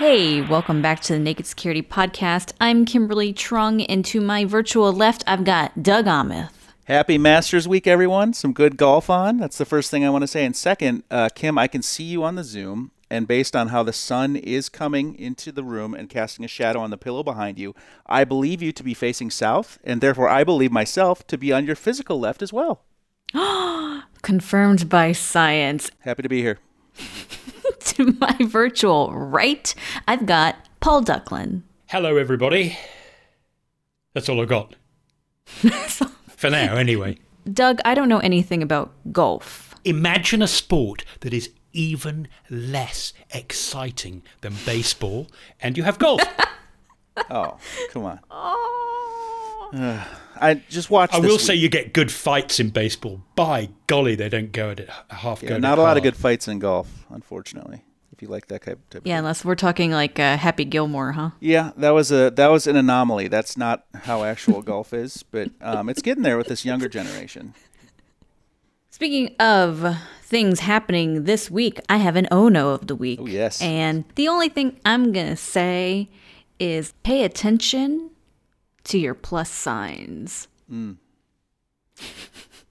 Hey, welcome back to the Naked Security Podcast. I'm Kimberly Truong, and to my virtual left, I've got Doug Aamoth. Happy Masters Week, everyone. Some good golf on. That's the first thing I want to say. And second, uh, Kim, I can see you on the Zoom. And based on how the sun is coming into the room and casting a shadow on the pillow behind you, I believe you to be facing south. And therefore, I believe myself to be on your physical left as well. Confirmed by science. Happy to be here. to my virtual right, I've got Paul Ducklin. Hello, everybody. That's all I got. For now, anyway. Doug, I don't know anything about golf. Imagine a sport that is even less exciting than baseball, and you have golf. Oh, come on. Uh, I just watched. I this will week. say you get good fights in baseball. By golly, they don't go at it half Yeah, not a lot of good fights in golf, unfortunately. If you like that type, type Yeah, unless we're talking like uh, Happy Gilmore, huh? Yeah, that was a that was an anomaly. That's not how actual golf is, but um, it's getting there with this younger generation. Speaking of things happening this week, I have an oh no of the week. Oh, yes. And the only thing I'm going to say is pay attention to your plus signs.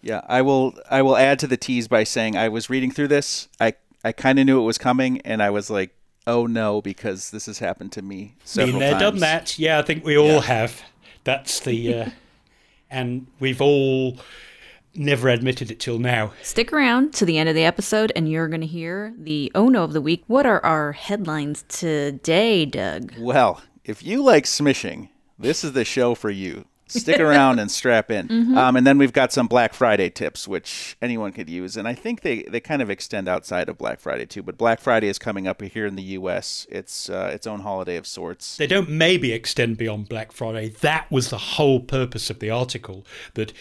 Yeah, I will. I will add to the tease by saying I was reading through this. I I kind of knew it was coming, and I was like, "Oh no," because this has happened to me several Been there, times. done that. Yeah, I think we all Yeah. have. That's the, uh, and we've all never admitted it till now. Stick around to the end of the episode and you're going to hear the oh no of the week. What are our headlines today, Doug? Well, if you like smishing, this is the show for you. Stick around and strap in. Mm-hmm. Um, and then we've got some Black Friday tips, which anyone could use. And I think they, they kind of extend outside of Black Friday too. But Black Friday is coming up here in the U.S. It's uh, its own holiday of sorts. They don't maybe extend beyond Black Friday. That was the whole purpose of the article that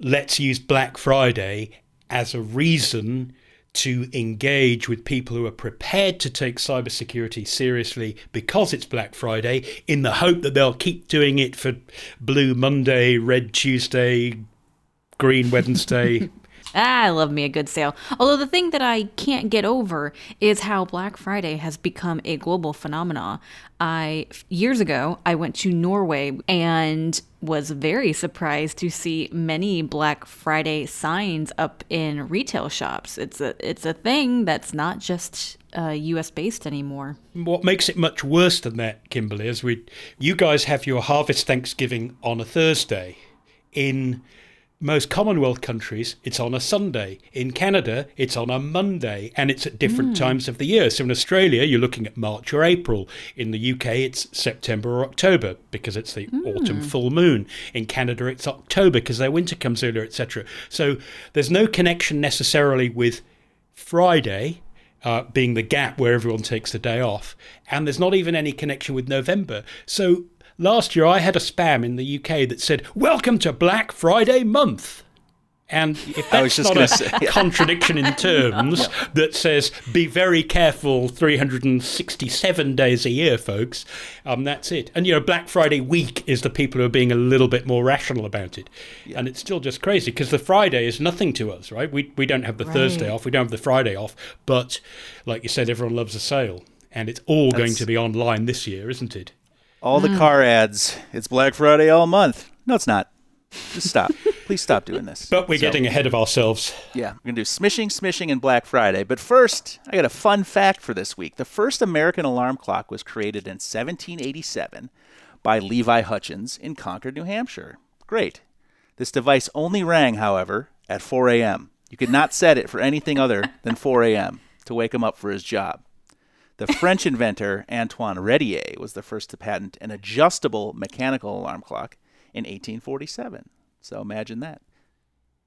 let's use Black Friday as a reason to engage with people who are prepared to take cybersecurity seriously because it's Black Friday in the hope that they'll keep doing it for Blue Monday, Red Tuesday, Green Wednesday. Ah, I love me a good sale. Although the thing that I can't get over is how Black Friday has become a global phenomenon. I years ago I went to Norway and was very surprised to see many Black Friday signs up in retail shops. It's a it's a thing that's not just uh, U.S. based anymore. what makes it much worse than that, Kimberly, is we you guys have your harvest Thanksgiving on a Thursday. In most Commonwealth countries, it's on a Sunday. In Canada, it's on a Monday, and it's at different times of the year. So in Australia, you're looking at March or April. In the UK, it's September or October because it's the autumn full moon. In Canada, it's October because their winter comes earlier, etc. So there's no connection necessarily with Friday uh, being the gap where everyone takes the day off, and there's not even any connection with November. So last year I had a spam in the UK that said, "Welcome to Black Friday month." And if that's just not a gonna say- contradiction in terms that says be very careful 367 days a year, folks, um, that's it. And, you know, Black Friday week is the people who are being a little bit more rational about it. And it's still just crazy because the Friday is nothing to us, right? We, we don't have the Thursday off, we don't have the Friday off. But, like you said, everyone loves a sale. And it's all going to be online this year, isn't it? All the hmm. car ads. It's Black Friday all month. No, it's not. Just stop. Please stop doing this. But we're So- getting ahead of ourselves. Yeah, we're gonna do smishing, smishing, and Black Friday. But first, I got a fun fact for this week. The first American alarm clock was created in 1787 by Levi Hutchins in Concord, New Hampshire. Great. This device only rang, however, at 4 a.m. You could not set it for anything other than 4 a.m. to wake him up for his job. The French inventor Antoine Redier was the first to patent an adjustable mechanical alarm clock in 1847. So imagine that.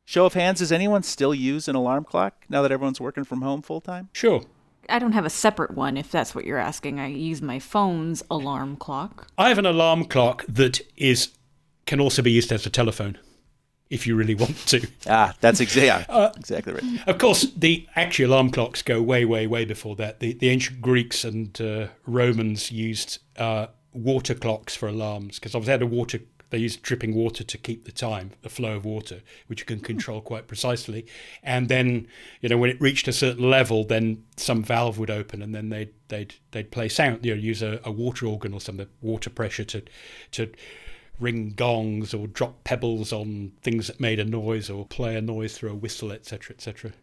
Show of hands, does anyone still use an alarm clock now that everyone's working from home full time? Sure. I don't have a separate one if that's what you're asking. I use my phone's alarm clock. I have an alarm clock that is can also be used as a telephone if you really want to. Ah, that's exa- yeah, exactly right. Of course, the actual alarm clocks go way, way, way before that. The, the ancient Greeks and uh, Romans used uh, water clocks for alarms because obviously they had a water They use dripping water to keep the time, the flow of water, which you can control quite precisely. And then, you know, when it reached a certain level, then some valve would open, and then they'd they'd they'd play sound. You know, use a, a water organ or some water pressure to to ring gongs or drop pebbles on things that made a noise or play a noise through a whistle, etc., etc.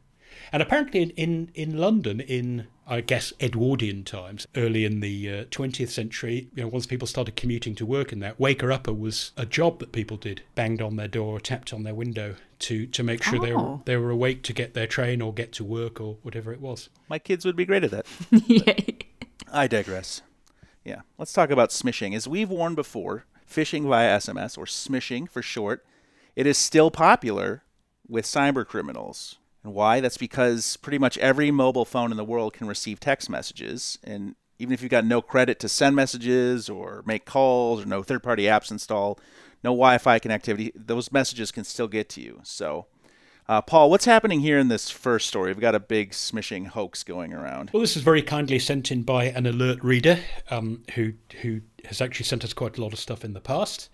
And apparently, in, in, in London, in I guess Edwardian times, early in the uh, 20th century, you know, once people started commuting to work in that, waker upper was a job that people did, banged on their door, tapped on their window to to make sure oh. they were oh. they were awake to get their train or get to work or whatever it was. My kids would be great at that. I digress. Yeah, let's talk about smishing. As we've warned before, phishing via SMS or smishing for short, it is still popular with cyber criminals. And why? That's because pretty much every mobile phone in the world can receive text messages. And even if you've got no credit to send messages or make calls or no third party apps installed, no Wi Fi connectivity, those messages can still get to you. So, uh, Paul, what's happening here in this first story? We've got a big smishing hoax going around. Well, this is very kindly sent in by an alert reader um, who who has actually sent us quite a lot of stuff in the past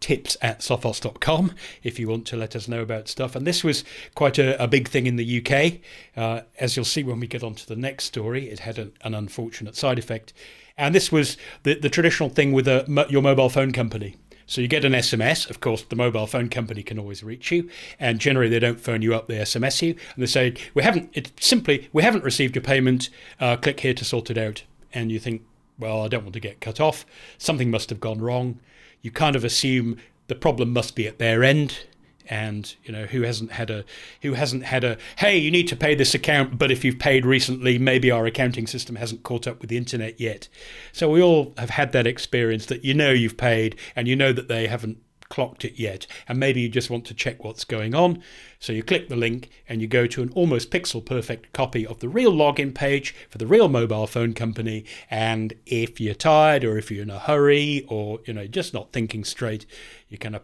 tips at sophos.com if you want to let us know about stuff. And this was quite a, a big thing in the UK. Uh, as you'll see when we get on to the next story, it had an, an unfortunate side effect. And this was the, the traditional thing with a, your mobile phone company. So you get an SMS. Of course, the mobile phone company can always reach you, and generally they don't phone you up; they SMS you, and they say, "We haven't. It's simply we haven't received your payment. Uh, click here to sort it out." And you think, "Well, I don't want to get cut off. Something must have gone wrong." you kind of assume the problem must be at their end and you know who hasn't had a who hasn't had a hey you need to pay this account but if you've paid recently maybe our accounting system hasn't caught up with the internet yet so we all have had that experience that you know you've paid and you know that they haven't clocked it yet, and maybe you just want to check what's going on. So you click the link and you go to an almost pixel perfect copy of the real login page for the real mobile phone company. And if you're tired or if you're in a hurry or you know just not thinking straight, you kind of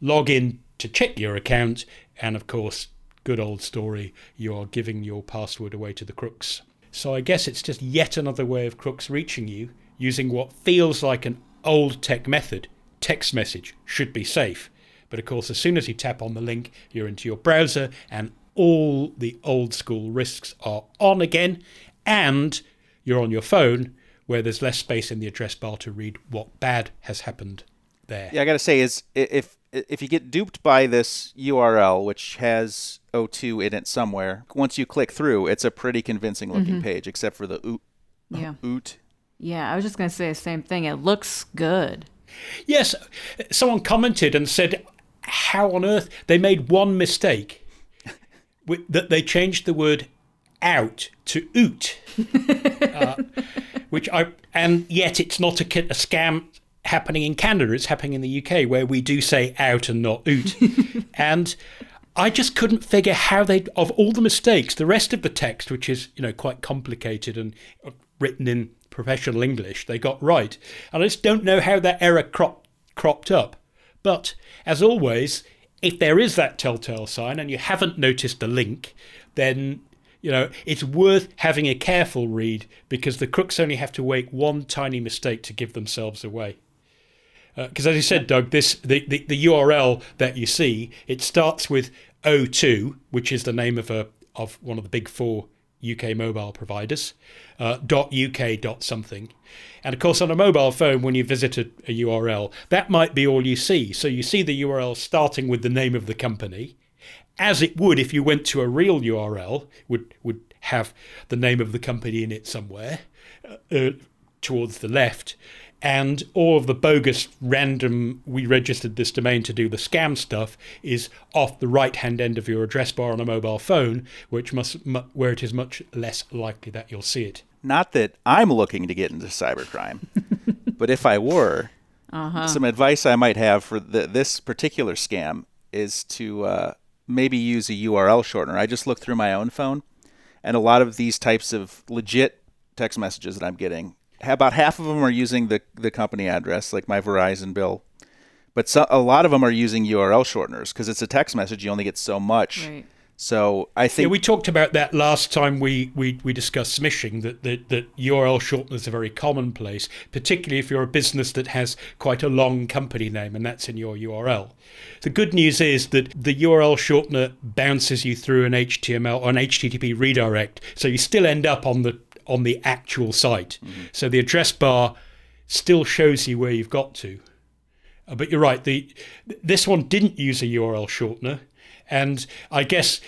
log in to check your account, and of course, good old story, you are giving your password away to the crooks. So I guess it's just yet another way of crooks reaching you using what feels like an old tech method text message should be safe. But of course, as soon as you tap on the link, you're into your browser and all the old school risks are on again. And you're on your phone where there's less space in the address bar to read what bad has happened there. Yeah, I got to say, is if if you get duped by this URL, which has O2 in it somewhere, once you click through, it's a pretty convincing looking mm-hmm. page, except for the oot. Yeah. Oot. Yeah, I was just going to say the same thing. It looks good. Yes, someone commented and said, "How on earth they made one mistake that they changed the word out to oot, uh, which I and yet it's not a, a scam happening in Canada. It's happening in the UK where we do say out and not oot, and." I just couldn't figure how they, of all the mistakes, the rest of the text, which is you know quite complicated and uh, written in professional English they got right. And I just don't know how that error crop, cropped up. But as always, if there is that telltale sign and you haven't noticed the link, then you know it's worth having a careful read because the crooks only have to make one tiny mistake to give themselves away. Because uh, as you said, Doug, this the, the, the URL that you see it starts with O2, which is the name of a of one of the big four UK mobile providers, uh, .uk dot something. And of course, on a mobile phone, when you visit a, a, URL, that might be all you see. So you see the URL starting with the name of the company, as it would if you went to a real URL, would would have the name of the company in it somewhere uh, uh towards the left and all of the bogus random we registered this domain to do the scam stuff is off the right hand end of your address bar on a mobile phone which must where it is much less likely that you'll see it not that i'm looking to get into cybercrime but if i were uh-huh. some advice i might have for the, this particular scam is to uh, maybe use a url shortener i just looked through my own phone and a lot of these types of legit text messages that i'm getting about half of them are using the the company address, like my Verizon bill, but so, a lot of them are using URL shorteners because it's a text message. You only get so much. Right. So I think Yeah, we talked about that last time we, we, we discussed smishing, that, that, that URL shorteners are very commonplace, particularly if you're a business that has quite a long company name and that's in your URL. The good news is that the URL shortener bounces you through an HTML or an HTTP redirect, so you still end up on the on the actual site. So the address bar still shows you where you've got to. Uh, but you're right. The this one didn't use a URL shortener, and I guess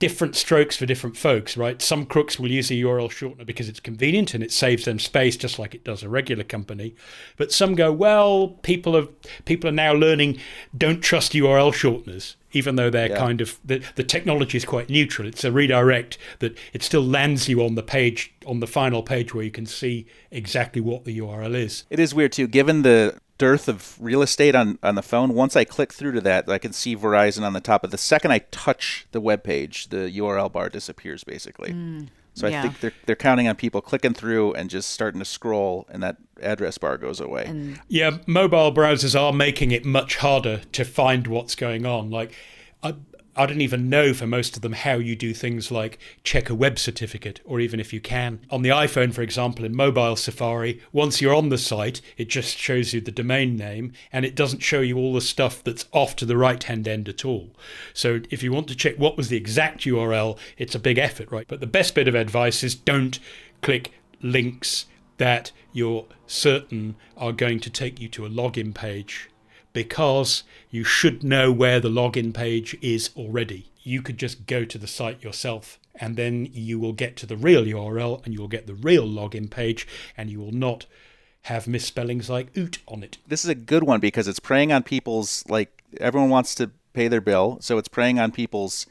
different strokes for different folks, right? Some crooks will use a URL shortener because it's convenient and it saves them space, just like it does a regular company. But some go, well, people are people are now learning don't trust URL shorteners, even though they're Yeah. kind of the the technology is quite neutral. It's a redirect that it still lands you on the page on the final page where you can see exactly what the URL is. It is weird too, given the dearth of real estate on, on the phone. Once I click through to that, I can see Verizon on the top. But the second I touch the web page, the URL bar disappears basically. Hmm. So I think they're they're counting on people clicking through and just starting to scroll, and that address bar goes away. And Yeah, mobile browsers are making it much harder to find what's going on. Like, I, I don't even know for most of them how you do things like check a web certificate, or even if you can. On the iPhone, for example, in mobile Safari, once you're on the site, it just shows you the domain name and it doesn't show you all the stuff that's off to the right hand end at all. So if you want to check what was the exact URL, it's a big effort, right? But the best bit of advice is don't click links that you're certain are going to take you to a login page because you should know where the login page is already. You could just go to the site yourself and then you will get to the real URL and you will get the real login page and you will not have misspellings like oot on it. this is a good one because it's preying on people's like everyone wants to pay their bill, so it's preying on people's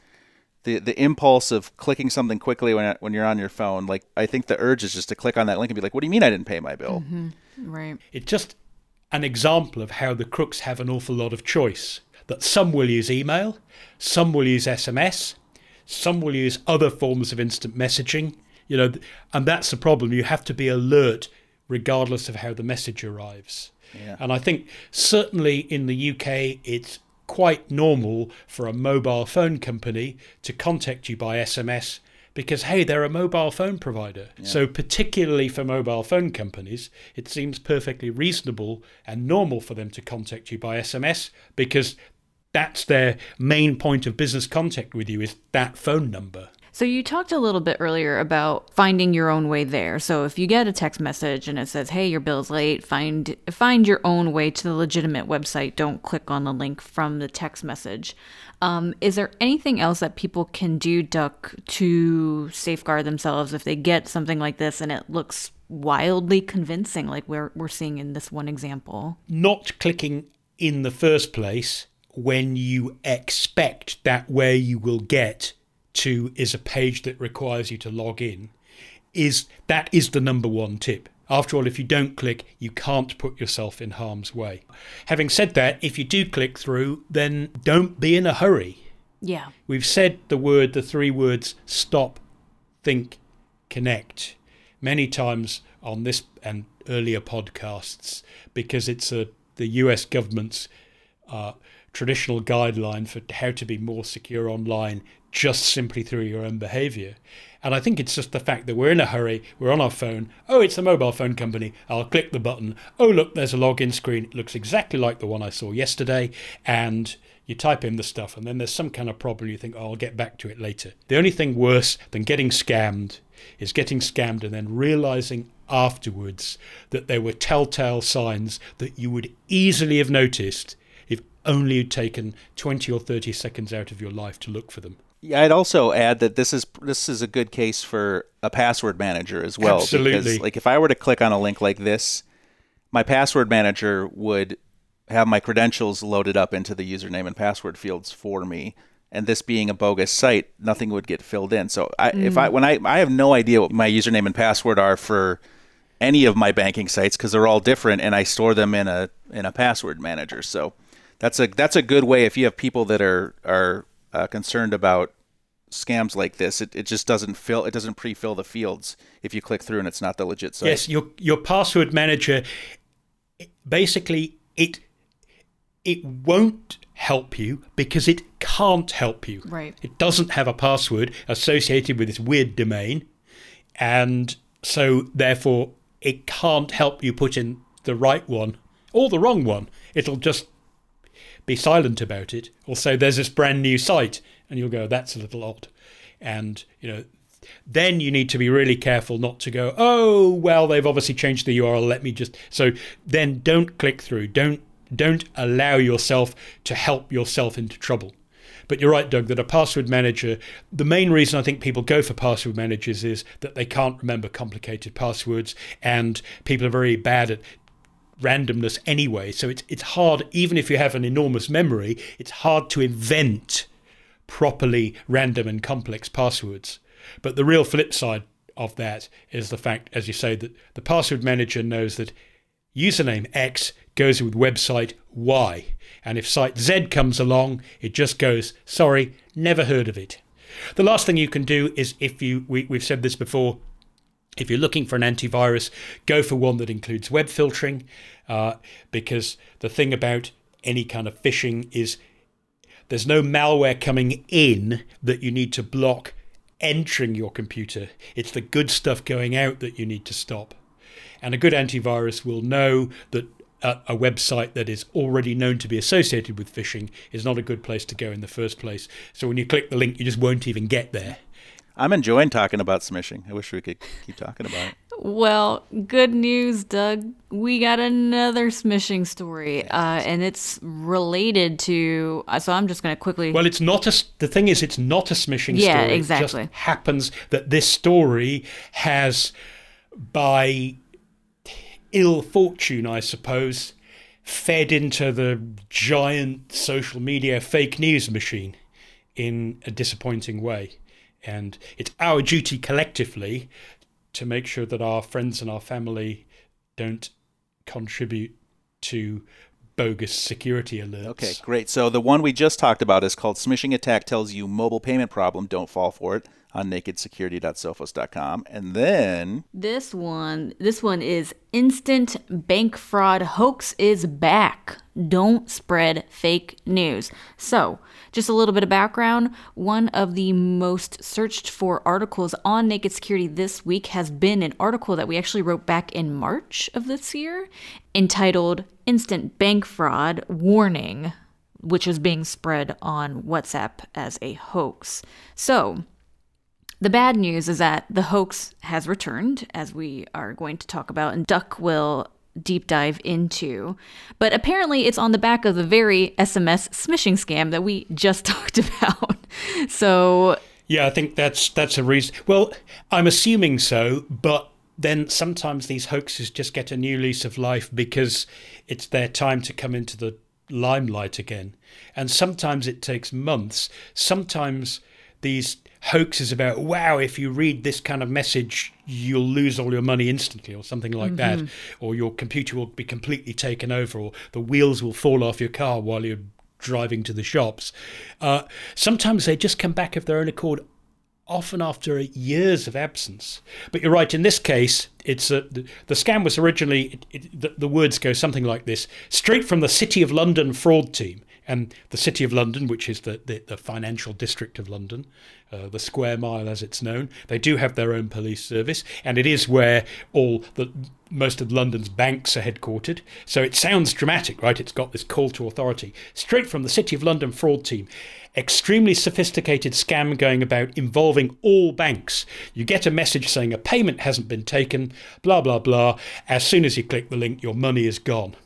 the the impulse of clicking something quickly when when you're on your phone. Like I think the urge is just to click on that link and be like, "What do you mean I didn't pay my bill?" Mm-hmm. right. It just an example of how the crooks have an awful lot of choice. That some will use email, some will use SMS, some will use other forms of instant messaging. You know, and that's the problem. You have to be alert regardless of how the message arrives. Yeah. And I think certainly in the UK, it's quite normal for a mobile phone company to contact you by SMS because, hey, they're a mobile phone provider. So, particularly for mobile phone companies, it seems perfectly reasonable and normal for them to contact you by SMS because that's their main point of business contact with you is that phone number. So you talked a little bit earlier about finding your own way there. So if you get a text message and it says, "Hey, your bill's late," find find your own way to the legitimate website. Don't click on the link from the text message. Um, is there anything else that people can do, Duck, to safeguard themselves if they get something like this and it looks wildly convincing, like we're we're seeing in this one example? not clicking in the first place when you expect that where you will get to is a page that requires you to log in is that is the number one tip after all if you don't click you can't put yourself in harm's way having said that if you do click through then don't be in a hurry Yeah. We've said the word, the three words stop, think, connect many times on this and earlier podcasts because it's a the US government's uh, traditional guideline for how to be more secure online just simply through your own behavior. And I think it's just the fact that we're in a hurry, we're on our phone. Oh, it's a mobile phone company. I'll click the button. Oh, look, there's a login screen. It looks exactly like the one I saw yesterday. And you type in the stuff, and then there's some kind of problem. You think, oh, I'll get back to it later. The only thing worse than getting scammed is getting scammed and then realizing afterwards that there were telltale signs that you would easily have noticed if only you'd taken 20 or 30 seconds out of your life to look for them. Yeah, I'd also add that this is this is a good case for a password manager as well. Absolutely. Because, like if I were to click on a link like this, my password manager would have my credentials loaded up into the username and password fields for me. And this being a bogus site, nothing would get filled in. So I, if I mm. when I I have no idea what my username and password are for any of my banking sites because they're all different, and I store them in a in a password manager. So that's a that's a good way if you have people that are are uh, concerned about scams like this. It, it just doesn't fill it doesn't pre-fill the fields if you click through and it's not the legit site. Yes, your your password manager basically it it won't help you because it can't help you. Right. It doesn't have a password associated with this weird domain. And so, therefore, it can't help you put in the right one or the wrong one. It'll just be silent about it. Or say there's this brand new site, and you'll go, that's a little odd. And, you know, then you need to be really careful not to go, oh, well, they've obviously changed the URL. Let me just. So then don't click through. Don't don't allow yourself to help yourself into trouble. But you're right, Doug, that a password manager, the main reason I think people go for password managers is that they can't remember complicated passwords and people are very bad at randomness anyway. So it's it's hard, even if you have an enormous memory, it's hard to invent properly random and complex passwords. But the real flip side of that is the fact, as you say, that the password manager knows that username X goes with website Y. And if site Z comes along, it just goes, sorry, never heard of it. The last thing you can do is if you, we, we've said this before, if you're looking for an antivirus, go for one that includes web filtering, uh, because the thing about any kind of phishing is there's no malware coming in that you need to block entering your computer. It's the good stuff going out that you need to stop. And a good antivirus will know that a, a, website that is already known to be associated with phishing is not a good place to go in the first place. So when you click the link, you just won't even get there. I'm enjoying talking about smishing. I wish we could keep talking about it. Well, good news, Doug. We got another smishing story, uh, and it's related to. Uh, so I'm just going to quickly. Well, it's not a. The thing is, it's not a smishing yeah, story. exactly. It just happens that this story has, by ill fortune, I suppose, fed into the giant social media fake news machine in a disappointing way. And it's our duty collectively to make sure that our friends and our family don't contribute to bogus security alerts. Okay, great. So the one we just talked about is called Smishing Attack tells you mobile payment problem, don't fall for it on nakedsecurity.sophos.com. And then this one, this one is instant bank fraud hoax is back. Don't spread fake news. So, just a little bit of background. One of the most searched for articles on Naked Security this week has been an article that we actually wrote back in March of this year entitled Instant Bank Fraud Warning, which is being spread on WhatsApp as a hoax. So, the bad news is that the hoax has returned, as we are going to talk about, and Duck will deep dive into. But apparently, it's on the back of the very SMS smishing scam that we just talked about. so. Yeah, I think that's that's a reason. Well, I'm assuming so, but then sometimes these hoaxes just get a new lease of life because it's their time to come into the limelight again. And sometimes it takes months. Sometimes these hoaxes about wow if you read this kind of message you'll lose all your money instantly or something like mm-hmm. that or your computer will be completely taken over or the wheels will fall off your car while you're driving to the shops. Uh, sometimes they just come back of their own accord often after years of absence. But you're right in this case it's a, the, the scam was originally it, it, the, the words go something like this. Straight from the city of london fraud team and the City of London, which is the, the, the financial district of London, uh, the Square Mile as it's known, they do have their own police service, and it is where all the most of London's banks are headquartered. So it sounds dramatic, right? It's got this call to authority straight from the City of London fraud team. Extremely sophisticated scam going about involving all banks. You get a message saying a payment hasn't been taken, blah, blah, blah. As soon as you click the link, your money is gone.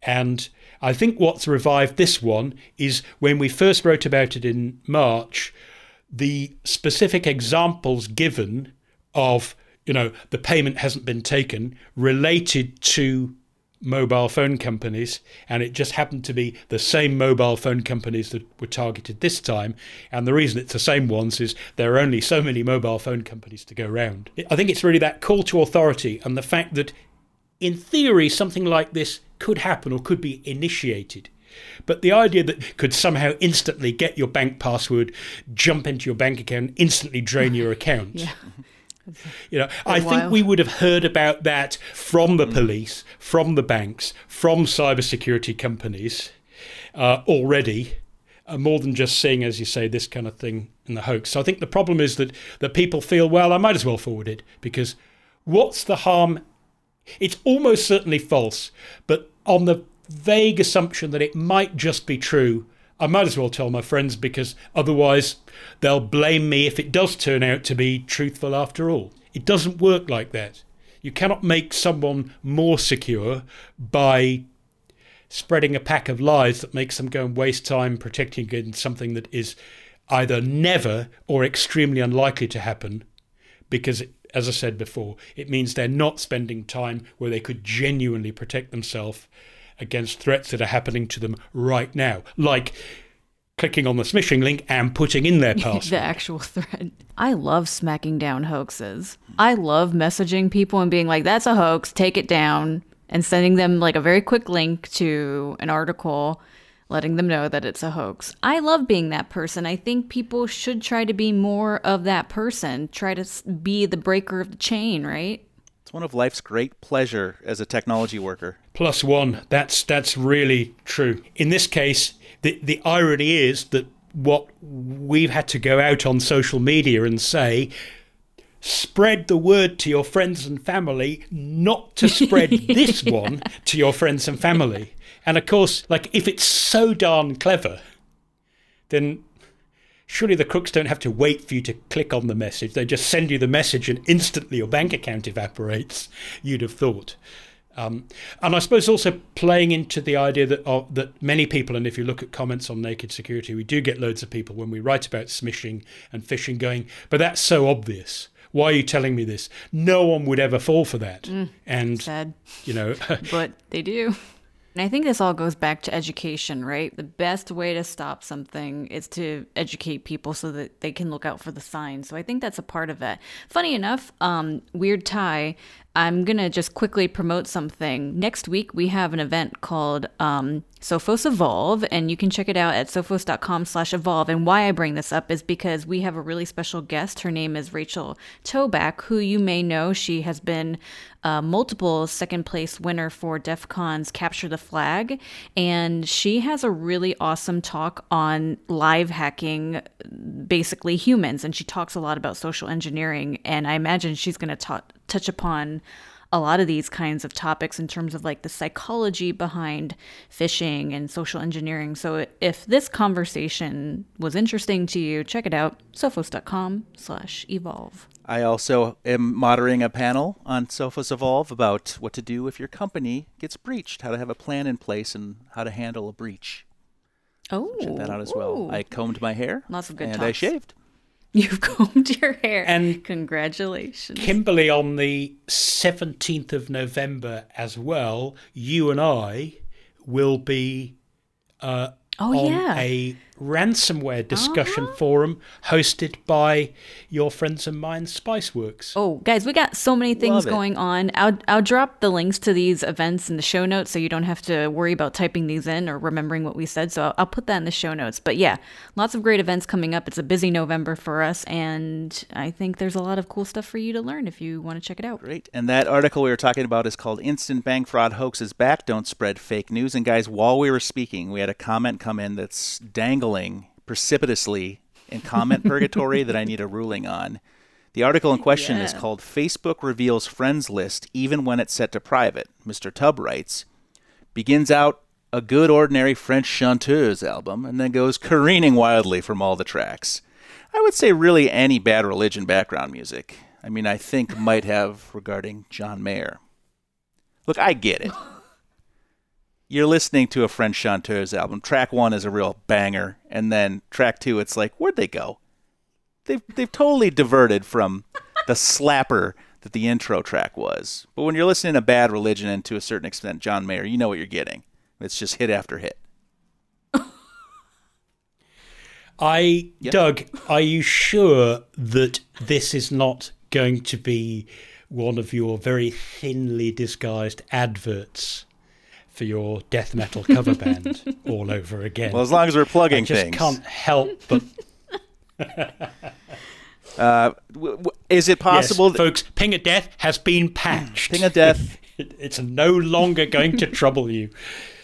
And I think what's revived this one is when we first wrote about it in March, the specific examples given of, you know, the payment hasn't been taken related to mobile phone companies, and it just happened to be the same mobile phone companies that were targeted this time. And the reason it's the same ones is there are only so many mobile phone companies to go around. I think it's really that call to authority and the fact that, in theory, something like this could happen or could be initiated. But the idea that could somehow instantly get your bank password, jump into your bank account, instantly drain your account. yeah. You know, I wild. think we would have heard about that from the police, from the banks, from cybersecurity companies uh, already, uh, more than just seeing, as you say, this kind of thing in the hoax. So I think the problem is that, that people feel, well, I might as well forward it because what's the harm? It's almost certainly false, but on the vague assumption that it might just be true, I might as well tell my friends because otherwise they'll blame me if it does turn out to be truthful after all. It doesn't work like that. You cannot make someone more secure by spreading a pack of lies that makes them go and waste time protecting against something that is either never or extremely unlikely to happen because as I said before, it means they're not spending time where they could genuinely protect themselves against threats that are happening to them right now, like clicking on the smishing link and putting in their password. the actual threat. I love smacking down hoaxes. I love messaging people and being like, that's a hoax, take it down, and sending them like a very quick link to an article letting them know that it's a hoax. I love being that person. I think people should try to be more of that person, try to be the breaker of the chain, right? It's one of life's great pleasure as a technology worker. Plus one. That's that's really true. In this case, the the irony is that what we've had to go out on social media and say spread the word to your friends and family, not to spread this one to your friends and family. And of course, like if it's so darn clever, then surely the crooks don't have to wait for you to click on the message. They just send you the message and instantly your bank account evaporates, you'd have thought. Um, and I suppose also playing into the idea that uh, that many people, and if you look at comments on naked security, we do get loads of people when we write about smishing and phishing going, but that's so obvious. Why are you telling me this? No one would ever fall for that. Mm, and sad. you know, but they do. And I think this all goes back to education, right? The best way to stop something is to educate people so that they can look out for the signs. So I think that's a part of it. Funny enough, um, Weird Tie I'm going to just quickly promote something. Next week, we have an event called um, Sophos Evolve, and you can check it out at sophos.com slash evolve. And why I bring this up is because we have a really special guest. Her name is Rachel Toback, who you may know. She has been a multiple second place winner for DEF CON's Capture the Flag, and she has a really awesome talk on live hacking, basically humans. And she talks a lot about social engineering, and I imagine she's going to talk touch upon a lot of these kinds of topics in terms of like the psychology behind phishing and social engineering. So if this conversation was interesting to you, check it out, sophos.com slash evolve. I also am moderating a panel on Sophos Evolve about what to do if your company gets breached, how to have a plan in place and how to handle a breach. Oh, check that out as well. Ooh. I combed my hair. Lots of good and talks. I shaved. You've combed your hair. And congratulations. Kimberly, on the 17th of November as well, you and I will be uh, oh, on yeah. a ransomware discussion uh-huh. forum hosted by your friends and mine, Spiceworks. Oh, guys, we got so many things going on. I'll, I'll drop the links to these events in the show notes so you don't have to worry about typing these in or remembering what we said. So I'll, I'll put that in the show notes. But yeah, lots of great events coming up. It's a busy November for us, and I think there's a lot of cool stuff for you to learn if you want to check it out. Great. And that article we were talking about is called Instant Bank Fraud Hoaxes Back. Don't spread fake news. And guys, while we were speaking, we had a comment come in that's precipitously in comment purgatory that I need a ruling on. The article in question is called Facebook Reveals Friends List Even When It's Set to Private. Mr. Tubb writes, begins out a good ordinary French chanteuse album and then goes careening wildly from all the tracks. I would say really any bad religion background music. I mean, I think might have regarding John Mayer. Look, I get it. You're listening to a French chanteuse album. Track one is a real banger, and then track two, it's like, where'd they go? They've they've totally diverted from the slapper that the intro track was. But when you're listening to Bad Religion and to a certain extent John Mayer, you know what you're getting. It's just hit after hit. I, Yep. Doug, are you sure that this is not going to be one of your very thinly disguised adverts for your death metal cover band all over again? Well, as long as we're plugging I plugging just things. can't help but Uh, w- w- is it possible yes, that folks, Ping of Death has been patched. Ping of Death It- it's no longer going to trouble you.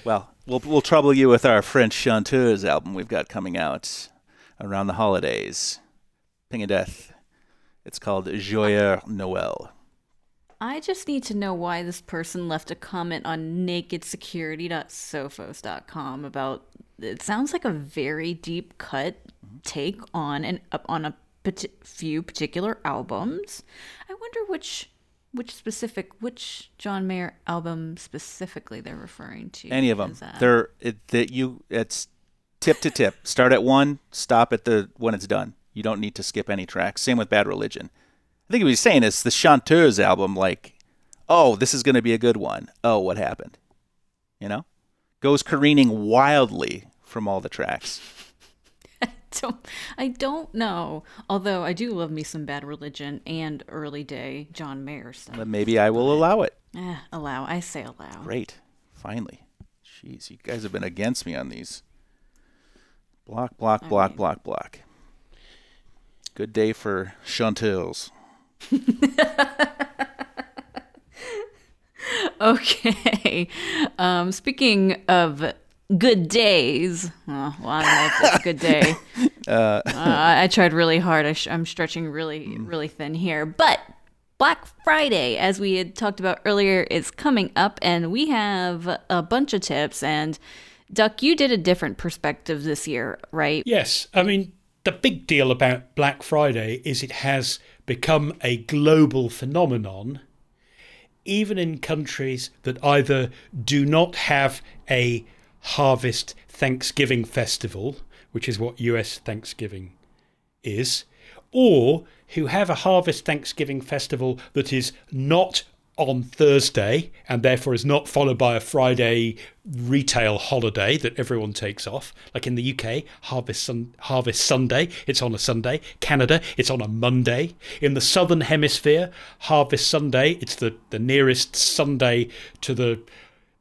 Well, we'll we'll trouble you with our French chanteuse album we've got coming out around the holidays. Ping of Death. It's called Joyeux Noël. I just need to know why this person left a comment on nakedsecurity.sophos.com about it sounds like a very deep cut take on an on a few particular albums. I wonder which which specific which John Mayer album specifically they're referring to. Any of them. They're it, that you it's tip to tip. Start at one, stop at the when it's done. You don't need to skip any tracks. Same with Bad Religion. I think what he's saying is the Chanteuse album, like, oh, this is going to be a good one. Oh, what happened? You know, goes careening wildly from all the tracks. I don't I don't know. Although I do love me some Bad Religion and early day John Mayer stuff. But maybe I will allow it. Eh, allow. I say allow. Great, finally. Jeez, you guys have been against me on these. Block, block, block, mean- block, block. Good day for Chanteuse. Okay. Um, speaking of good days, oh, well, I don't know if it's a good day. uh, I I tried really hard. I sh- I'm stretching really, really thin here. But Black Friday, as we had talked about earlier, is coming up, and we have a bunch of tips. And Duck, you did a different perspective this year, right? Yes, I mean, the big deal about Black Friday is it has become a global phenomenon, even in countries that either do not have a harvest Thanksgiving festival, which is what US Thanksgiving is, or who have a harvest Thanksgiving festival that is not on Thursday and therefore is not followed by a Friday retail holiday that everyone takes off. Like in the UK, Harvest Sun- Harvest Sunday, it's on a Sunday. Canada, it's on a Monday. In the Southern Hemisphere, Harvest Sunday, it's the, the nearest Sunday to the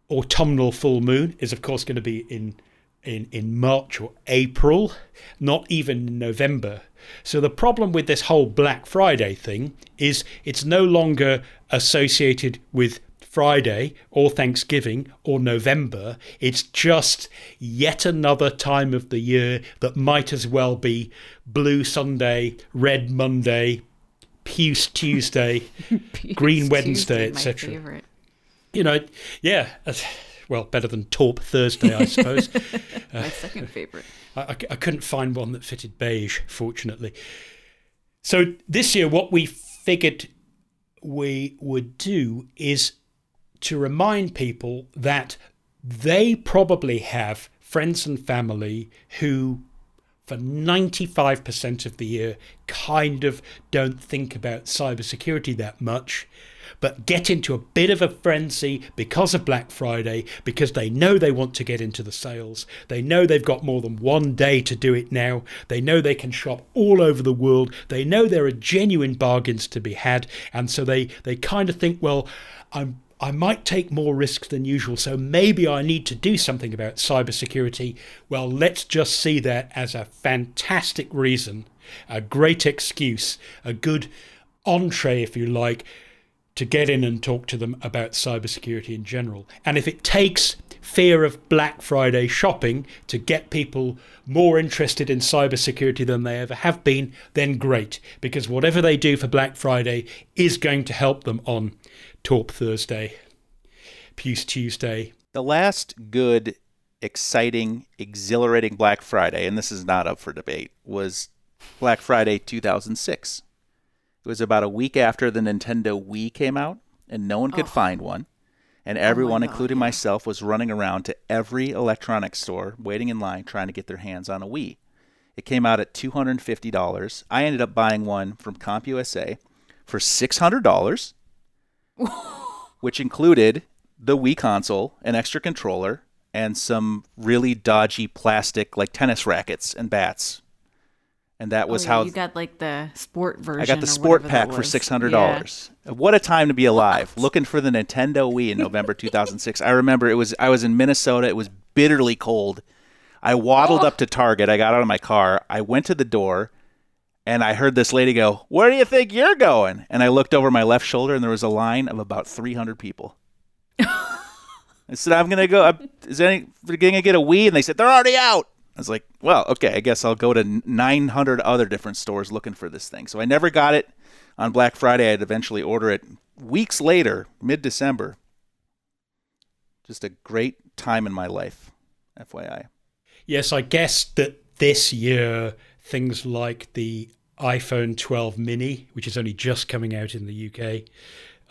autumnal full moon is of course going to be in in in March or April, not even November. So the problem with this whole Black Friday thing is it's no longer associated with Friday or Thanksgiving or November. It's just yet another time of the year that might as well be Blue Sunday, Red Monday, Puce Tuesday, Green Wednesday, etc you know, yeah, uh, well, better than Taupe Thursday, I suppose. My second favorite. I, I- I couldn't find one that fitted beige, fortunately. So this year, what we figured we would do is to remind people that they probably have friends and family who for 95% of the year kind of don't think about cybersecurity that much, but get into a bit of a frenzy because of Black Friday, because they know they want to get into the sales. They know they've got more than one day to do it now. They know they can shop all over the world. They know there are genuine bargains to be had. And so they, they kind of think, well, I'm I might take more risks than usual, so maybe I need to do something about cybersecurity. Well, let's just see that as a fantastic reason, a great excuse, a good entree, if you like, to get in and talk to them about cybersecurity in general. And if it takes fear of Black Friday shopping to get people more interested in cybersecurity than they ever have been, then great, because whatever they do for Black Friday is going to help them on Taupe Thursday, Puce Tuesday. The last good, exciting, exhilarating Black Friday, and this is not up for debate, was Black Friday 2006. It was about a week after the Nintendo Wii came out, and no one could oh. find one. And oh everyone, God, including myself, was running around to every electronics store, waiting in line, trying to get their hands on a Wii. It came out at $250. I ended up buying one from CompUSA for $600 which included the Wii console, an extra controller, and some really dodgy plastic like tennis rackets and bats. And that was Oh, yeah, how you got like the sport version. I got the or sport pack for six hundred dollars. What a time to be alive! Looking for the Nintendo Wii in November two thousand six. I remember it was I was in Minnesota. It was bitterly cold. I waddled up oh. to Target. I got out of my car. I went to the door, and I heard this lady go, "Where do you think you're going?" And I looked over my left shoulder, and there was a line of about three hundred people. I said, I'm gonna go. Is any they're gonna get a Wii? And they said they're already out. I was like, well, okay, I guess I'll go to 900 other different stores looking for this thing. So I never got it on Black Friday. I'd eventually order it weeks later, mid December. Just a great time in my life, FYI. Yes, I guess that this year things like the iPhone 12 mini, which is only just coming out in the UK,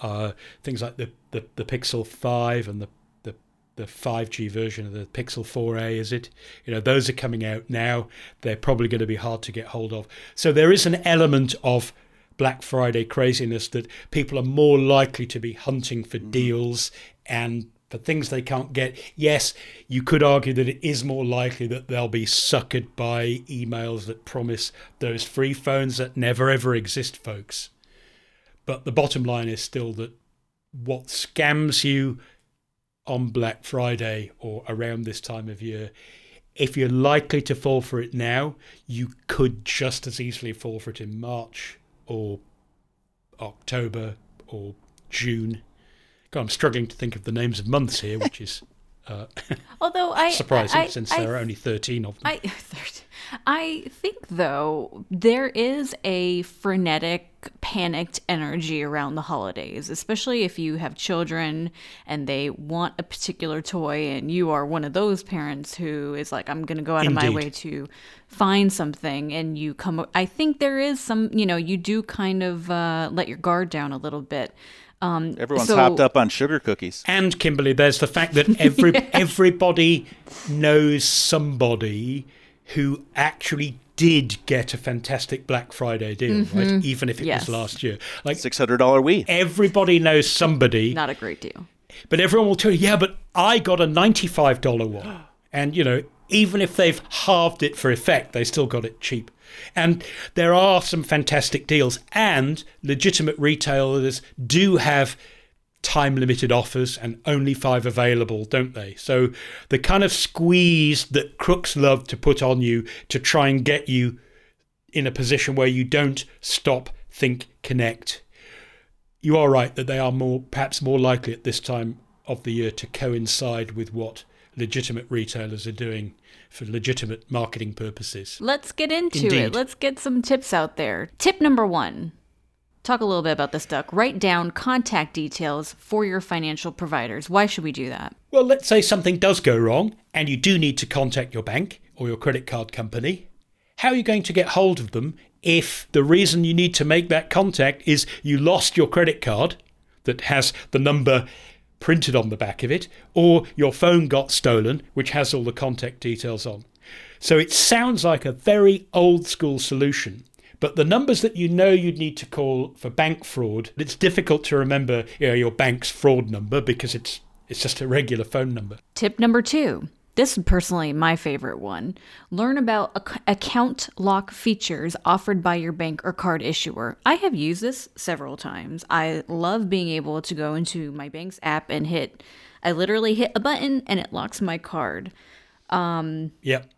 uh, things like the, the, the Pixel 5 and the, the, the 5G version of the Pixel 4a, is it? You know, those are coming out now. They're probably going to be hard to get hold of. So there is an element of Black Friday craziness that people are more likely to be hunting for mm-hmm. deals and for things they can't get. Yes, you could argue that it is more likely that they'll be suckered by emails that promise those free phones that never ever exist, folks. But the bottom line is still that what scams you on Black Friday or around this time of year, if you're likely to fall for it now, you could just as easily fall for it in March or October or June. God, I'm struggling to think of the names of months here, which is uh, although I surprising I, since I, there are only 13 of them. I, I think though there is a frenetic, panicked energy around the holidays, especially if you have children and they want a particular toy, and you are one of those parents who is like, "I'm going to go out Indeed. of my way to find something," and you come. I think there is some, you know, you do kind of uh, let your guard down a little bit. Um, Everyone's so, hopped up on sugar cookies. And Kimberly, there's the fact that every yeah. everybody knows somebody who actually did get a fantastic Black Friday deal, mm-hmm. right? Even if it yes. was last year. Like six hundred dollar Wii. Everybody knows somebody. Not a great deal. But everyone will tell you, yeah, but I got a ninety-five dollar one, and you know, even if they've halved it for effect, they still got it cheap. And there are some fantastic deals, and legitimate retailers do have time limited offers and only five available, don't they? So the kind of squeeze that crooks love to put on you to try and get you in a position where you don't stop, think, connect. You are right that they are more perhaps more likely at this time of the year to coincide with what legitimate retailers are doing for legitimate marketing purposes. Let's get into Indeed. it. Let's get some tips out there. Tip number one talk a little bit about this, Duck. Write down contact details for your financial providers. Why should we do that? Well, let's say something does go wrong and you do need to contact your bank or your credit card company. How are you going to get hold of them if the reason you need to make that contact is you lost your credit card that has the number printed on the back of it, or your phone got stolen, which has all the contact details on? So it sounds like a very old school solution but the numbers that you know you'd need to call for bank fraud, it's difficult to remember you know, your bank's fraud number because it's it's just a regular phone number. Tip number two. This is personally my favorite one. Learn about ac- account lock features offered by your bank or card issuer. I have used this several times. I love being able to go into my bank's app and hit, I literally hit a button and it locks my card. Um, yep.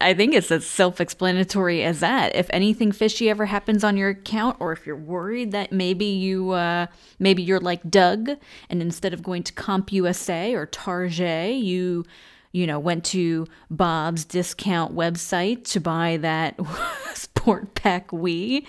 I think it's as self explanatory as that. If anything fishy ever happens on your account, or if you're worried that maybe you, uh, maybe you're like Doug, and instead of going to CompUSA or Target, you you know, went to Bob's discount website to buy that Sport Pack Wii,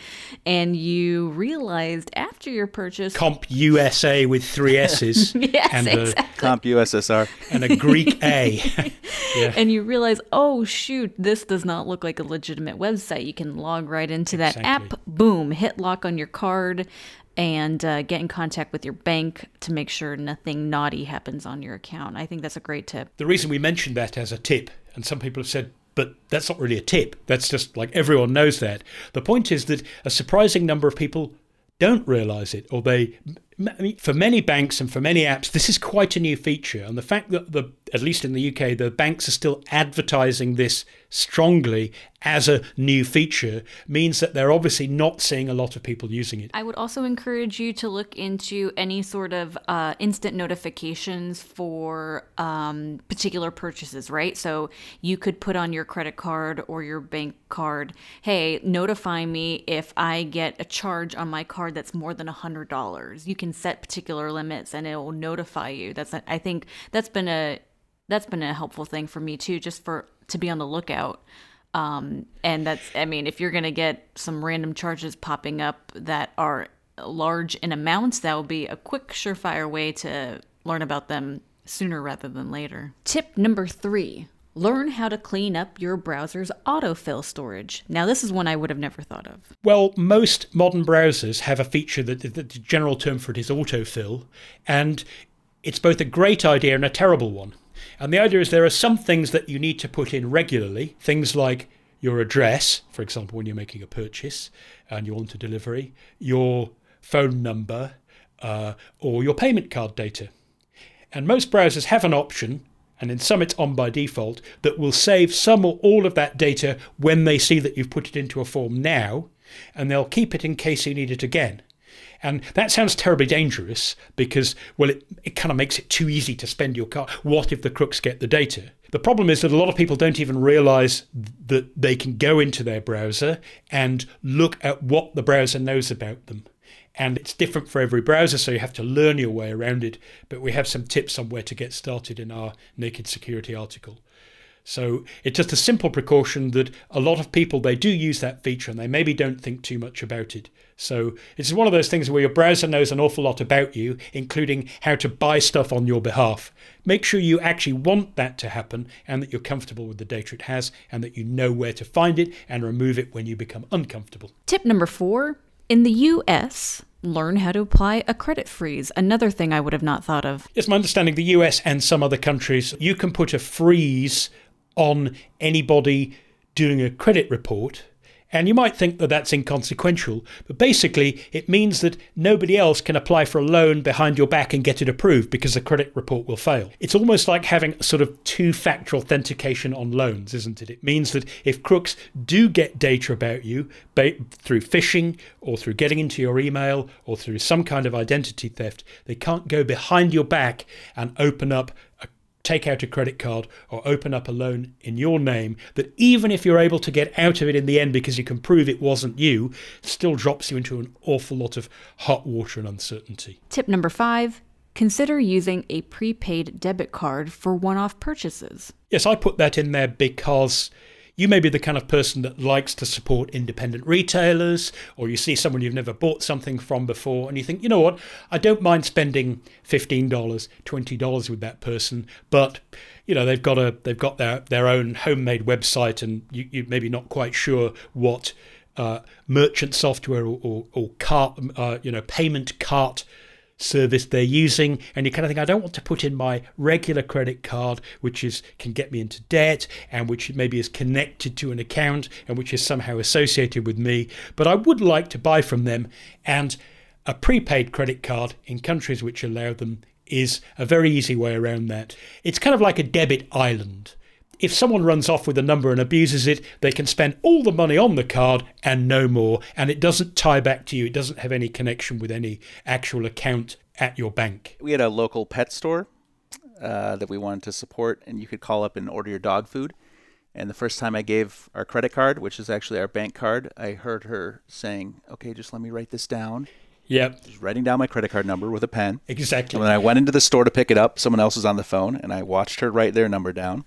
and you realized after your purchase, Comp USA with three S's, yes, and exactly. a Comp USSR, and a Greek A, yeah. and you realize, oh shoot, this does not look like a legitimate website. You can log right into that exactly. app, boom, hit lock on your card, and uh, get in contact with your bank to make sure nothing naughty happens on your account. I think that's a great tip. The reason we mentioned that as a tip, and some people have said, but that's not really a tip. That's just like everyone knows that. The point is that a surprising number of people don't realize it, or they I mean, for many banks and for many apps, this is quite a new feature. And the fact that the, at least in the UK, the banks are still advertising this strongly as a new feature means that they're obviously not seeing a lot of people using it. I would also encourage you to look into any sort of uh, instant notifications for um, particular purchases, right? So you could put on your credit card or your bank card, hey, notify me if I get a charge on my card that's more than $100. You can can set particular limits and it will notify you. That's I think that's been a that's been a helpful thing for me too, just for to be on the lookout. Um, and that's I mean, if you're gonna get some random charges popping up that are large in amounts, that will be a quick, surefire way to learn about them sooner rather than later. Tip number three learn how to clean up your browser's autofill storage. Now, this is one I would have never thought of. Well, most modern browsers have a feature that the general term for it is autofill, and it's both a great idea and a terrible one. And the idea is there are some things that you need to put in regularly, things like your address, for example, when you're making a purchase and you want a delivery, your phone number, uh, or your payment card data. And most browsers have an option, and in some it's on by default, that will save some or all of that data when they see that you've put it into a form now, and they'll keep it in case you need it again. And that sounds terribly dangerous because, well, it, it kind of makes it too easy to spend your card. What if the crooks get the data? The problem is that a lot of people don't even realize that they can go into their browser and look at what the browser knows about them. And it's different for every browser, so you have to learn your way around it. But we have some tips on where to get started in our Naked Security article. So it's just a simple precaution that a lot of people they do use that feature and they maybe don't think too much about it. So it's one of those things where your browser knows an awful lot about you, including how to buy stuff on your behalf. Make sure you actually want that to happen and that you're comfortable with the data it has and that you know where to find it and remove it when you become uncomfortable. Tip number 4, in the US, learn how to apply a credit freeze. Another thing I would have not thought of. It's my understanding the US and some other countries, you can put a freeze on anybody doing a credit report. And you might think that that's inconsequential, but basically it means that nobody else can apply for a loan behind your back and get it approved because the credit report will fail. It's almost like having sort of two factor authentication on loans, isn't it? It means that if crooks do get data about you through phishing or through getting into your email or through some kind of identity theft, they can't go behind your back and open up take out a credit card or open up a loan in your name that even if you're able to get out of it in the end because you can prove it wasn't you, still drops you into an awful lot of hot water and uncertainty. Tip number five consider using a prepaid debit card for one off purchases. Yes, I put that in there because you may be the kind of person that likes to support independent retailers, or you see someone you've never bought something from before, and you think, you know what, I don't mind spending $15, $20 with that person, but you know they've got a they've got their their own homemade website, and you, you're maybe not quite sure what uh, merchant software or, or, or cart, uh, you know, payment cart service they're using and you kind of think I don't want to put in my regular credit card which is can get me into debt and which maybe is connected to an account and which is somehow associated with me but I would like to buy from them and a prepaid credit card in countries which allow them is a very easy way around that. It's kind of like a debit island if someone runs off with a number and abuses it, they can spend all the money on the card and no more, and it doesn't tie back to you. It doesn't have any connection with any actual account at your bank. We had a local pet store uh, that we wanted to support, and you could call up and order your dog food. And the first time I gave our credit card, which is actually our bank card, I heard her saying, "Okay, just let me write this down." Yep. Just writing down my credit card number with a pen. Exactly. And when I went into the store to pick it up, someone else was on the phone, and I watched her write their number down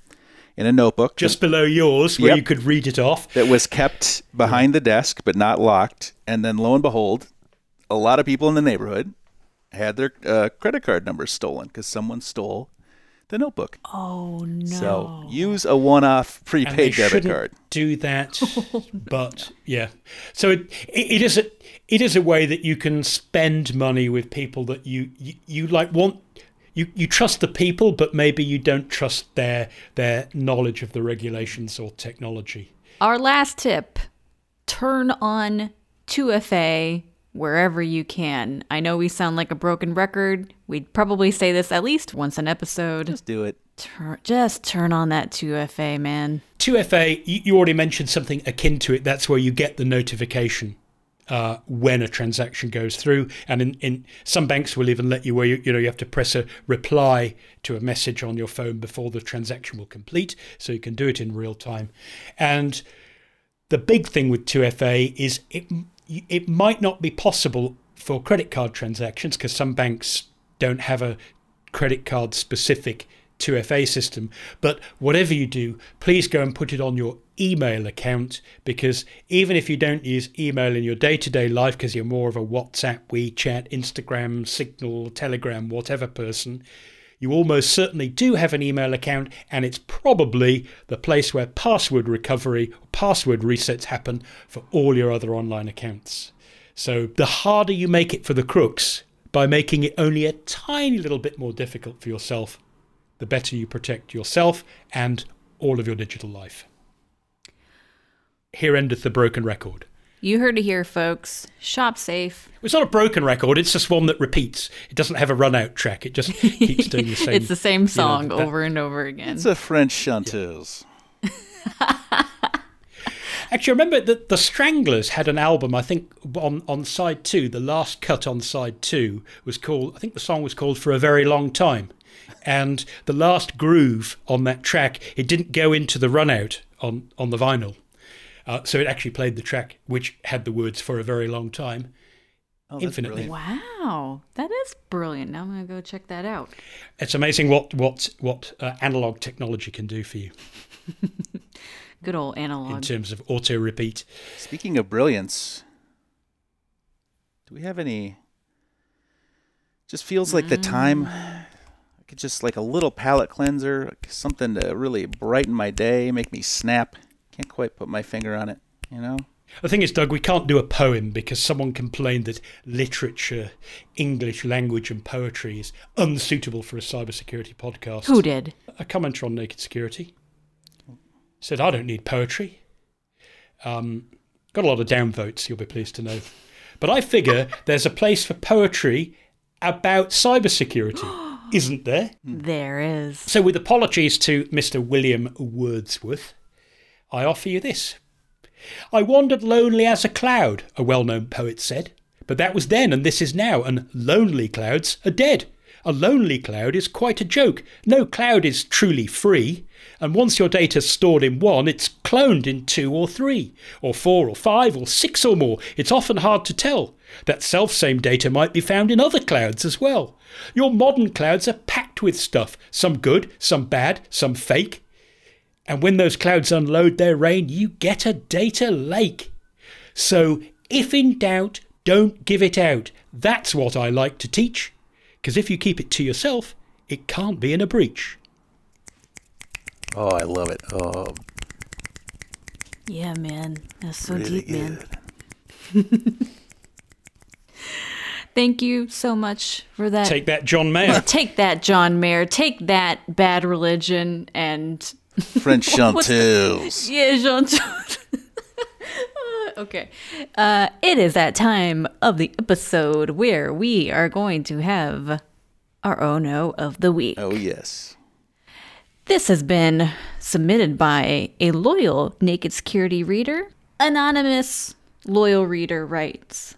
in a notebook just below yours where yep, you could read it off that was kept behind the desk but not locked and then lo and behold a lot of people in the neighborhood had their uh, credit card numbers stolen because someone stole the notebook. Oh no! So use a one-off prepaid debit card. Do that, oh, but yeah. So it, it is a it is a way that you can spend money with people that you you, you like want you, you trust the people, but maybe you don't trust their their knowledge of the regulations or technology. Our last tip: turn on 2FA wherever you can. I know we sound like a broken record. We'd probably say this at least once an episode. Just do it. Tur- just turn on that 2FA, man. 2FA, you already mentioned something akin to it. That's where you get the notification uh, when a transaction goes through. And in, in some banks will even let you where you, you know you have to press a reply to a message on your phone before the transaction will complete, so you can do it in real time. And the big thing with 2FA is it it might not be possible for credit card transactions because some banks don't have a credit card specific 2FA system. But whatever you do, please go and put it on your email account because even if you don't use email in your day to day life because you're more of a WhatsApp, WeChat, Instagram, Signal, Telegram, whatever person, you almost certainly do have an email account, and it's probably the place where password recovery, password resets happen for all your other online accounts. So the harder you make it for the crooks by making it only a tiny little bit more difficult for yourself, the better you protect yourself and all of your digital life. Here endeth the broken record. You heard it here, folks. Shop safe. It's not a broken record. It's just one that repeats. It doesn't have a run-out track. It just keeps doing the same. it's the same song you know, that- over and over again. It's a French chanteuse. Actually, I remember that the Stranglers had an album. I think on on side two, the last cut on side two was called. I think the song was called "For a Very Long Time," and the last groove on that track it didn't go into the run out on on the vinyl, uh, so it actually played the track which had the words "For a Very Long Time." Oh, Infinitely. brilliant. wow, that is brilliant. Now I'm gonna go check that out. It's amazing what what what uh, analog technology can do for you Good old analog. in terms of auto repeat. Speaking of brilliance, do we have any? Just feels like the time. I could just like a little palate cleanser, something to really brighten my day, make me snap. Can't quite put my finger on it, you know. The thing is, Doug, we can't do a poem because someone complained that literature, English language, and poetry is unsuitable for a cybersecurity podcast. Who did? A commenter on Naked Security said, I don't need poetry. Um, got a lot of downvotes, you'll be pleased to know. But I figure there's a place for poetry about cybersecurity, isn't there? Hmm. There is. So, with apologies to Mr. William Wordsworth, I offer you this. I wandered lonely as a cloud, a well known poet said. But that was then, and this is now, and lonely clouds are dead. A lonely cloud is quite a joke. No cloud is truly free. And once your data's stored in one, it's cloned in two or three, or four or five or six or more. It's often hard to tell. That self same data might be found in other clouds as well. Your modern clouds are packed with stuff, some good, some bad, some fake. And when those clouds unload their rain, you get a data lake. So, if in doubt, don't give it out. That's what I like to teach. Because if you keep it to yourself, it can't be in a breach. Oh, I love it. Oh, Yeah, man. That's so really deep, man. good. Thank you so much for that. Take that, John Mayer. Take that, John Mayer. Take that, bad religion, and French chanteuse. yeah, Jean. okay, uh, it is that time of the episode where we are going to have our oh no of the week. Oh yes. This has been submitted by a loyal Naked Security reader. Anonymous loyal reader writes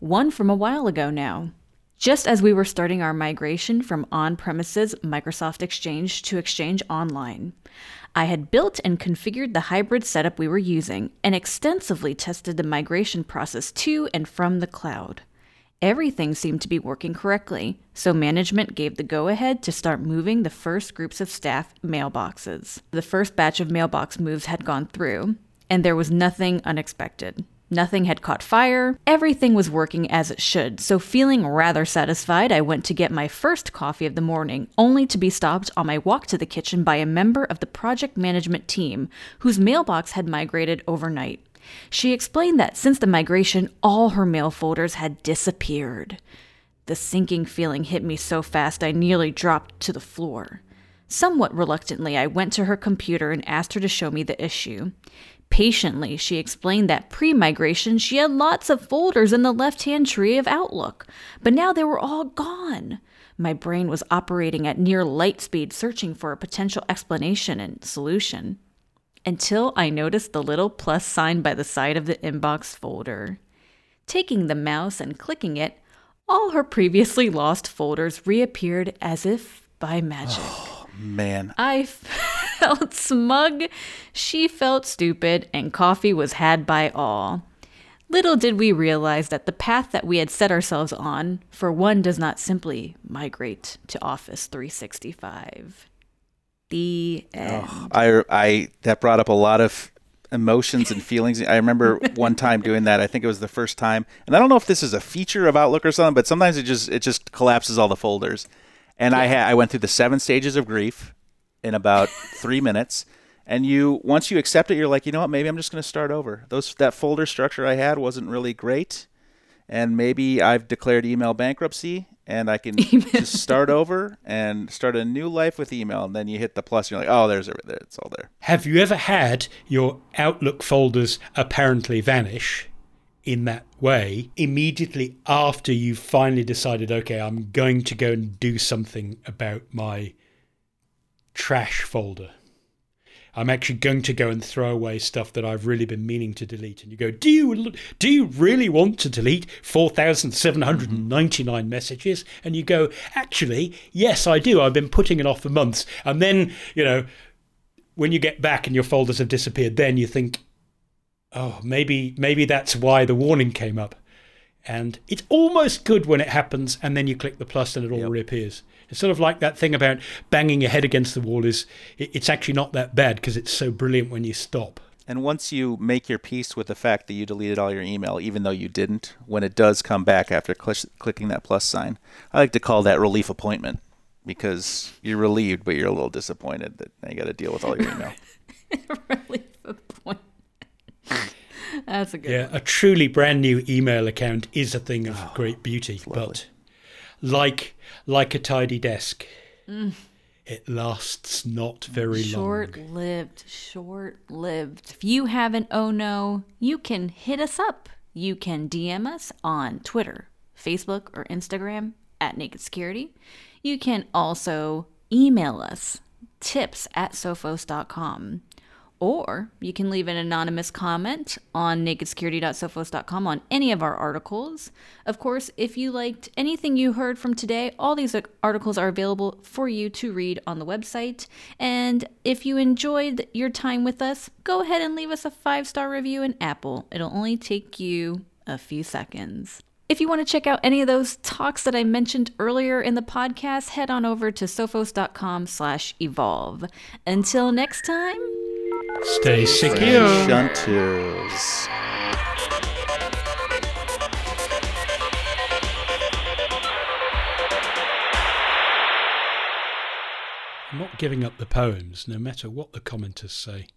One from a while ago now. Just as we were starting our migration from on premises Microsoft Exchange to Exchange Online, I had built and configured the hybrid setup we were using and extensively tested the migration process to and from the cloud. Everything seemed to be working correctly, so management gave the go ahead to start moving the first groups of staff mailboxes. The first batch of mailbox moves had gone through, and there was nothing unexpected. Nothing had caught fire, everything was working as it should, so feeling rather satisfied, I went to get my first coffee of the morning, only to be stopped on my walk to the kitchen by a member of the project management team whose mailbox had migrated overnight. She explained that since the migration, all her mail folders had disappeared. The sinking feeling hit me so fast I nearly dropped to the floor. Somewhat reluctantly, I went to her computer and asked her to show me the issue. Patiently, she explained that pre migration she had lots of folders in the left hand tree of Outlook, but now they were all gone. My brain was operating at near light speed, searching for a potential explanation and solution until I noticed the little plus sign by the side of the inbox folder. Taking the mouse and clicking it, all her previously lost folders reappeared as if by magic. Oh, man. I felt smug, she felt stupid, and coffee was had by all. Little did we realize that the path that we had set ourselves on, for one, does not simply migrate to Office 365. The end. Oh, I, I that brought up a lot of emotions and feelings. I remember one time doing that. I think it was the first time, and I don't know if this is a feature of Outlook or something, but sometimes it just it just collapses all the folders. And I had I went through the seven stages of grief in about three minutes. And you once you accept it, you're like, you know what? Maybe I'm just going to start over. Those that folder structure I had wasn't really great, and maybe I've declared email bankruptcy, and I can just start over and start a new life with email. And then you hit the plus, and you're like, oh, there's it. It's all there. Have you ever had your Outlook folders apparently vanish in that way immediately after you've finally decided, okay, I'm going to go and do something about my trash folder? I'm actually going to go and throw away stuff that I've really been meaning to delete. And you go, do you do you really want to delete 4,799 mm-hmm. messages? And you go, actually, yes, I do. I've been putting it off for months. And then, you know, when you get back and your folders have disappeared, then you think, oh, maybe maybe that's why the warning came up. And it's almost good when it happens, and then you click the plus and it all yep. reappears. It's sort of like that thing about banging your head against the wall is it's actually not that bad because it's so brilliant when you stop. And once you make your peace with the fact that you deleted all your email, even though you didn't, when it does come back after cl- clicking that plus sign, I like to call that relief appointment because you're relieved, but you're a little disappointed that now you got to deal with all your email. relief appointment. That's a good. Yeah, one. a truly brand new email account is a thing of oh, great beauty, but like like a tidy desk. Mm. It lasts not very short long. Short lived, short lived. If you have an oh no, you can hit us up. You can DM us on Twitter, Facebook, or Instagram at Naked Security. You can also email us tips at sophos.com. Or you can leave an anonymous comment on nakedsecurity.sophos.com on any of our articles. Of course, if you liked anything you heard from today, all these articles are available for you to read on the website. And if you enjoyed your time with us, go ahead and leave us a five star review in Apple. It'll only take you a few seconds. If you want to check out any of those talks that I mentioned earlier in the podcast, head on over to sophos.com slash evolve. Until next time, Stay secure. Shunters. I'm not giving up the poems, no matter what the commenters say.